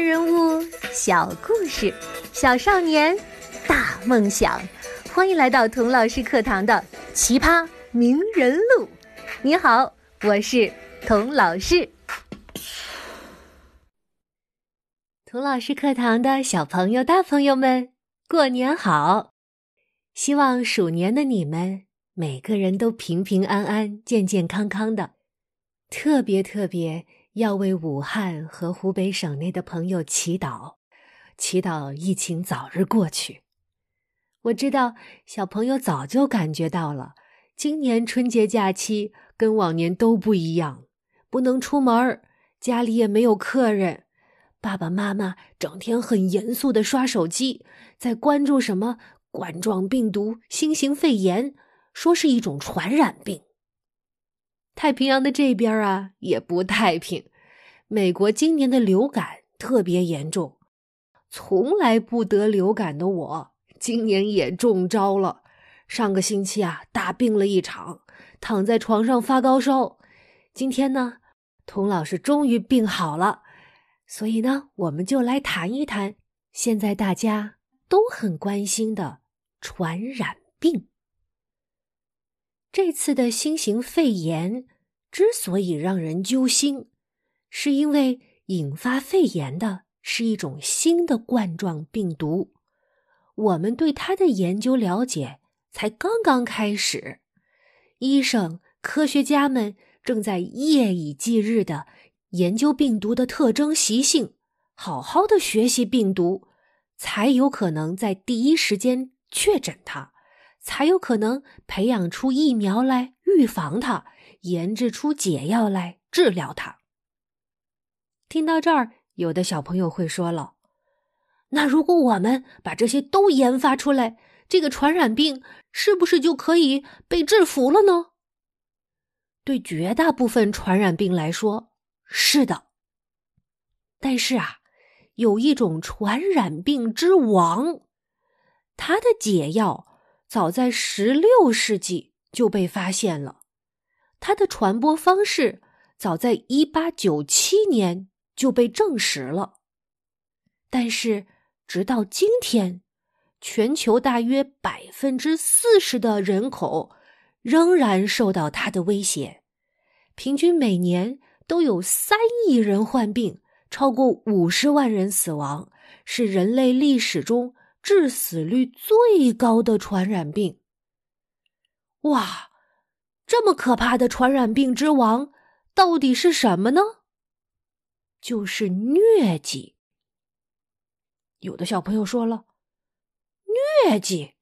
人物小故事，小少年大梦想。欢迎来到童老师课堂的《奇葩名人录》。你好，我是童老师。童老师课堂的小朋友、大朋友们，过年好！希望鼠年的你们每个人都平平安安、健健康康的。特别特别要为武汉和湖北省内的朋友祈祷，祈祷疫情早日过去。我知道小朋友早就感觉到了，今年春节假期跟往年都不一样，不能出门家里也没有客人。爸爸妈妈整天很严肃的刷手机，在关注什么冠状病毒、新型肺炎，说是一种传染病。太平洋的这边啊也不太平，美国今年的流感特别严重，从来不得流感的我今年也中招了。上个星期啊大病了一场，躺在床上发高烧。今天呢，童老师终于病好了。所以呢，我们就来谈一谈现在大家都很关心的传染病。这次的新型肺炎之所以让人揪心，是因为引发肺炎的是一种新的冠状病毒，我们对它的研究了解才刚刚开始，医生、科学家们正在夜以继日的。研究病毒的特征习性，好好的学习病毒，才有可能在第一时间确诊它，才有可能培养出疫苗来预防它，研制出解药来治疗它。听到这儿，有的小朋友会说了：“那如果我们把这些都研发出来，这个传染病是不是就可以被制服了呢？”对绝大部分传染病来说，是的，但是啊，有一种传染病之王，它的解药早在十六世纪就被发现了，它的传播方式早在一八九七年就被证实了，但是直到今天，全球大约百分之四十的人口仍然受到它的威胁，平均每年。都有三亿人患病，超过五十万人死亡，是人类历史中致死率最高的传染病。哇，这么可怕的传染病之王到底是什么呢？就是疟疾。有的小朋友说了，疟疾，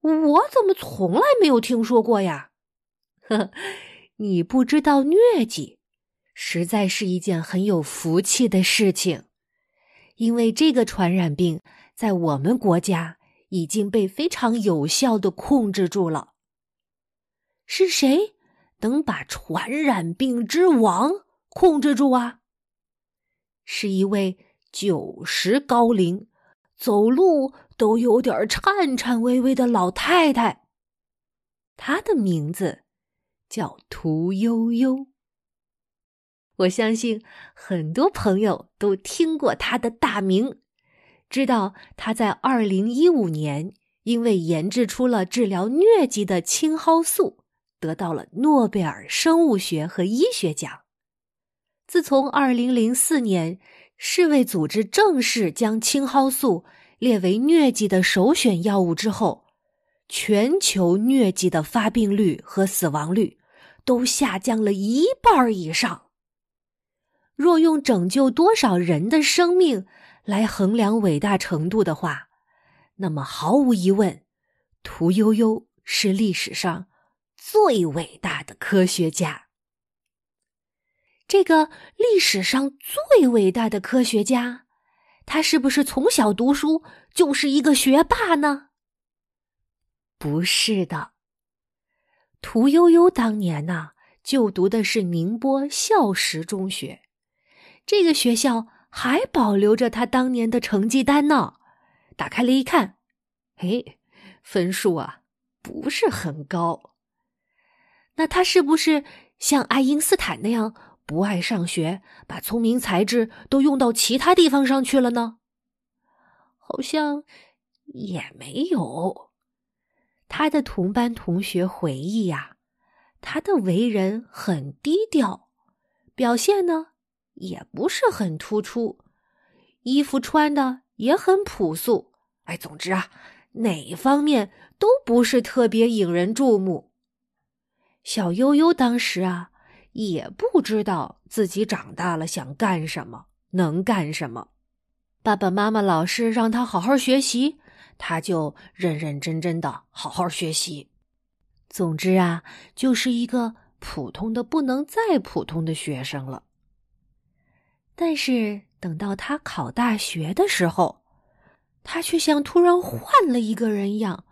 我怎么从来没有听说过呀？呵，你不知道疟疾？实在是一件很有福气的事情，因为这个传染病在我们国家已经被非常有效的控制住了。是谁能把传染病之王控制住啊？是一位九十高龄、走路都有点颤颤巍巍的老太太，她的名字叫屠呦呦。我相信很多朋友都听过他的大名，知道他在二零一五年因为研制出了治疗疟疾的青蒿素，得到了诺贝尔生物学和医学奖。自从二零零四年世卫组织正式将青蒿素列为疟疾的首选药物之后，全球疟疾的发病率和死亡率都下降了一半以上。若用拯救多少人的生命来衡量伟大程度的话，那么毫无疑问，屠呦呦是历史上最伟大的科学家。这个历史上最伟大的科学家，他是不是从小读书就是一个学霸呢？不是的，屠呦呦当年呐，就读的是宁波孝实中学。这个学校还保留着他当年的成绩单呢，打开了一看，嘿，分数啊不是很高。那他是不是像爱因斯坦那样不爱上学，把聪明才智都用到其他地方上去了呢？好像也没有。他的同班同学回忆呀，他的为人很低调，表现呢也不是很突出，衣服穿的也很朴素。哎，总之啊，哪方面都不是特别引人注目。小悠悠当时啊，也不知道自己长大了想干什么，能干什么。爸爸妈妈、老师让他好好学习，他就认认真真的好好学习。总之啊，就是一个普通的不能再普通的学生了。但是等到他考大学的时候，他却像突然换了一个人一样。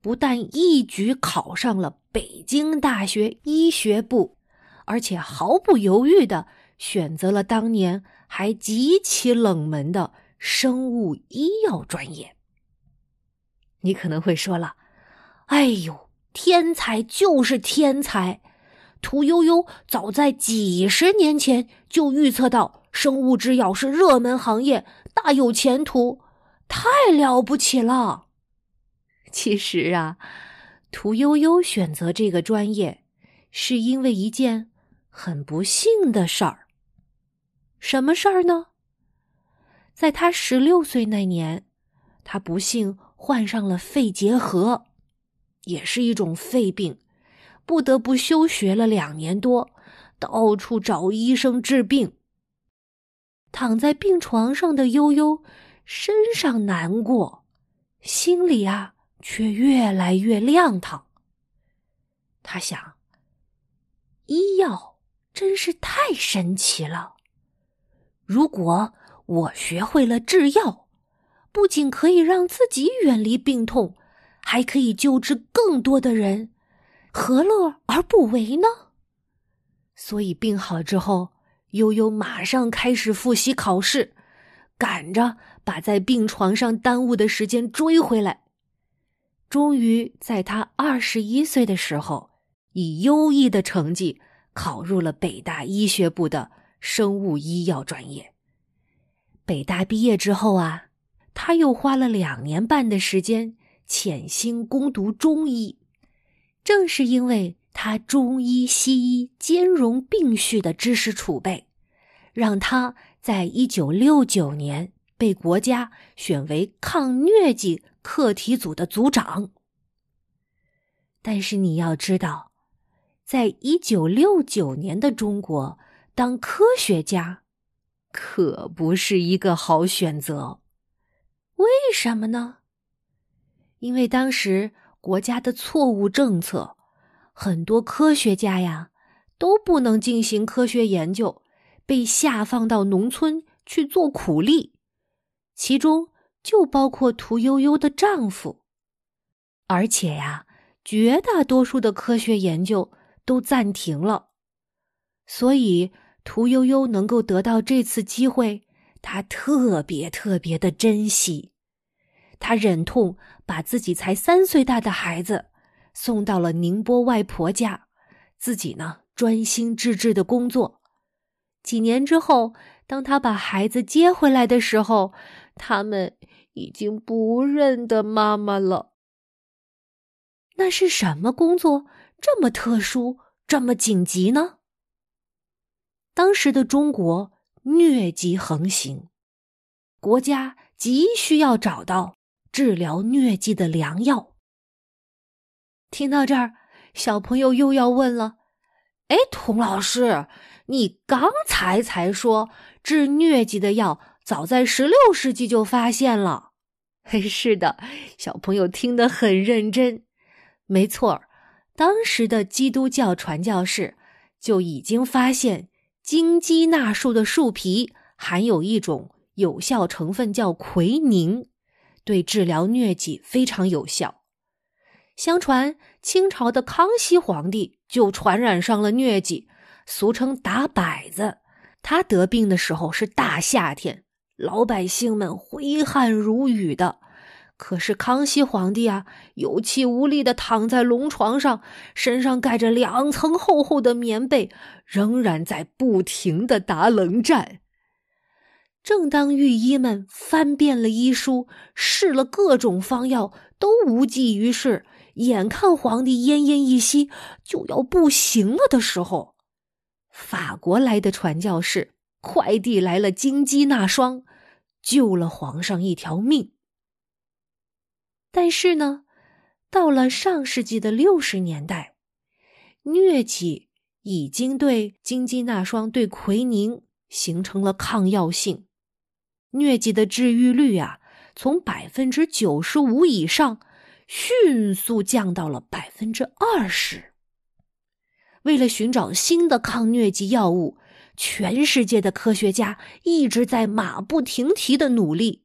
不但一举考上了北京大学医学部，而且毫不犹豫的选择了当年还极其冷门的生物医药专业。你可能会说了：“哎呦，天才就是天才！屠呦呦早在几十年前就预测到生物制药是热门行业，大有前途，太了不起了。”其实啊，屠呦呦选择这个专业，是因为一件很不幸的事儿。什么事儿呢？在他十六岁那年，他不幸患上了肺结核，也是一种肺病，不得不休学了两年多，到处找医生治病。躺在病床上的悠悠，身上难过，心里啊。却越来越亮堂。他想，医药真是太神奇了。如果我学会了制药，不仅可以让自己远离病痛，还可以救治更多的人，何乐而不为呢？所以病好之后，悠悠马上开始复习考试，赶着把在病床上耽误的时间追回来。终于在他二十一岁的时候，以优异的成绩考入了北大医学部的生物医药专业。北大毕业之后啊，他又花了两年半的时间潜心攻读中医。正是因为他中医西医兼容并蓄的知识储备，让他在一九六九年被国家选为抗疟疾。课题组的组长，但是你要知道，在一九六九年的中国，当科学家可不是一个好选择。为什么呢？因为当时国家的错误政策，很多科学家呀都不能进行科学研究，被下放到农村去做苦力，其中。就包括屠呦呦的丈夫，而且呀，绝大多数的科学研究都暂停了，所以屠呦呦能够得到这次机会，她特别特别的珍惜。她忍痛把自己才三岁大的孩子送到了宁波外婆家，自己呢专心致志的工作。几年之后，当他把孩子接回来的时候，他们。已经不认得妈妈了。那是什么工作这么特殊、这么紧急呢？当时的中国疟疾横行，国家急需要找到治疗疟疾的良药。听到这儿，小朋友又要问了：“哎，童老师，你刚才才说治疟疾的药早在十六世纪就发现了。”嘿是的，小朋友听得很认真。没错当时的基督教传教士就已经发现金鸡纳树的树皮含有一种有效成分，叫奎宁，对治疗疟疾非常有效。相传清朝的康熙皇帝就传染上了疟疾，俗称打摆子。他得病的时候是大夏天。老百姓们挥汗如雨的，可是康熙皇帝啊，有气无力的躺在龙床上，身上盖着两层厚厚的棉被，仍然在不停的打冷战。正当御医们翻遍了医书，试了各种方药，都无济于事，眼看皇帝奄奄一息就要不行了的时候，法国来的传教士快递来了金鸡纳霜，救了皇上一条命。但是呢，到了上世纪的六十年代，疟疾已经对金鸡纳霜、对奎宁形成了抗药性。疟疾的治愈率啊，从百分之九十五以上，迅速降到了百分之二十。为了寻找新的抗疟疾药物，全世界的科学家一直在马不停蹄的努力。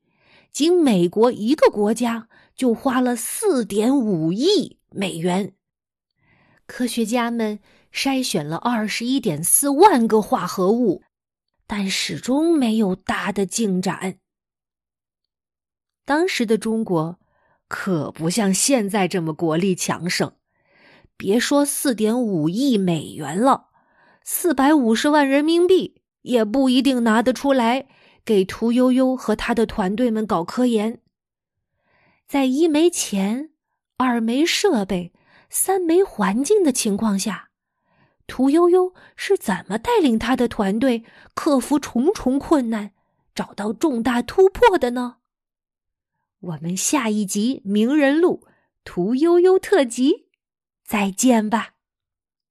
仅美国一个国家。就花了四点五亿美元。科学家们筛选了二十一点四万个化合物，但始终没有大的进展。当时的中国可不像现在这么国力强盛，别说四点五亿美元了，四百五十万人民币也不一定拿得出来给屠呦呦和他的团队们搞科研。在一没钱、二没设备、三没环境的情况下，屠呦呦是怎么带领他的团队克服重重困难，找到重大突破的呢？我们下一集《名人录·屠呦呦特辑》再见吧。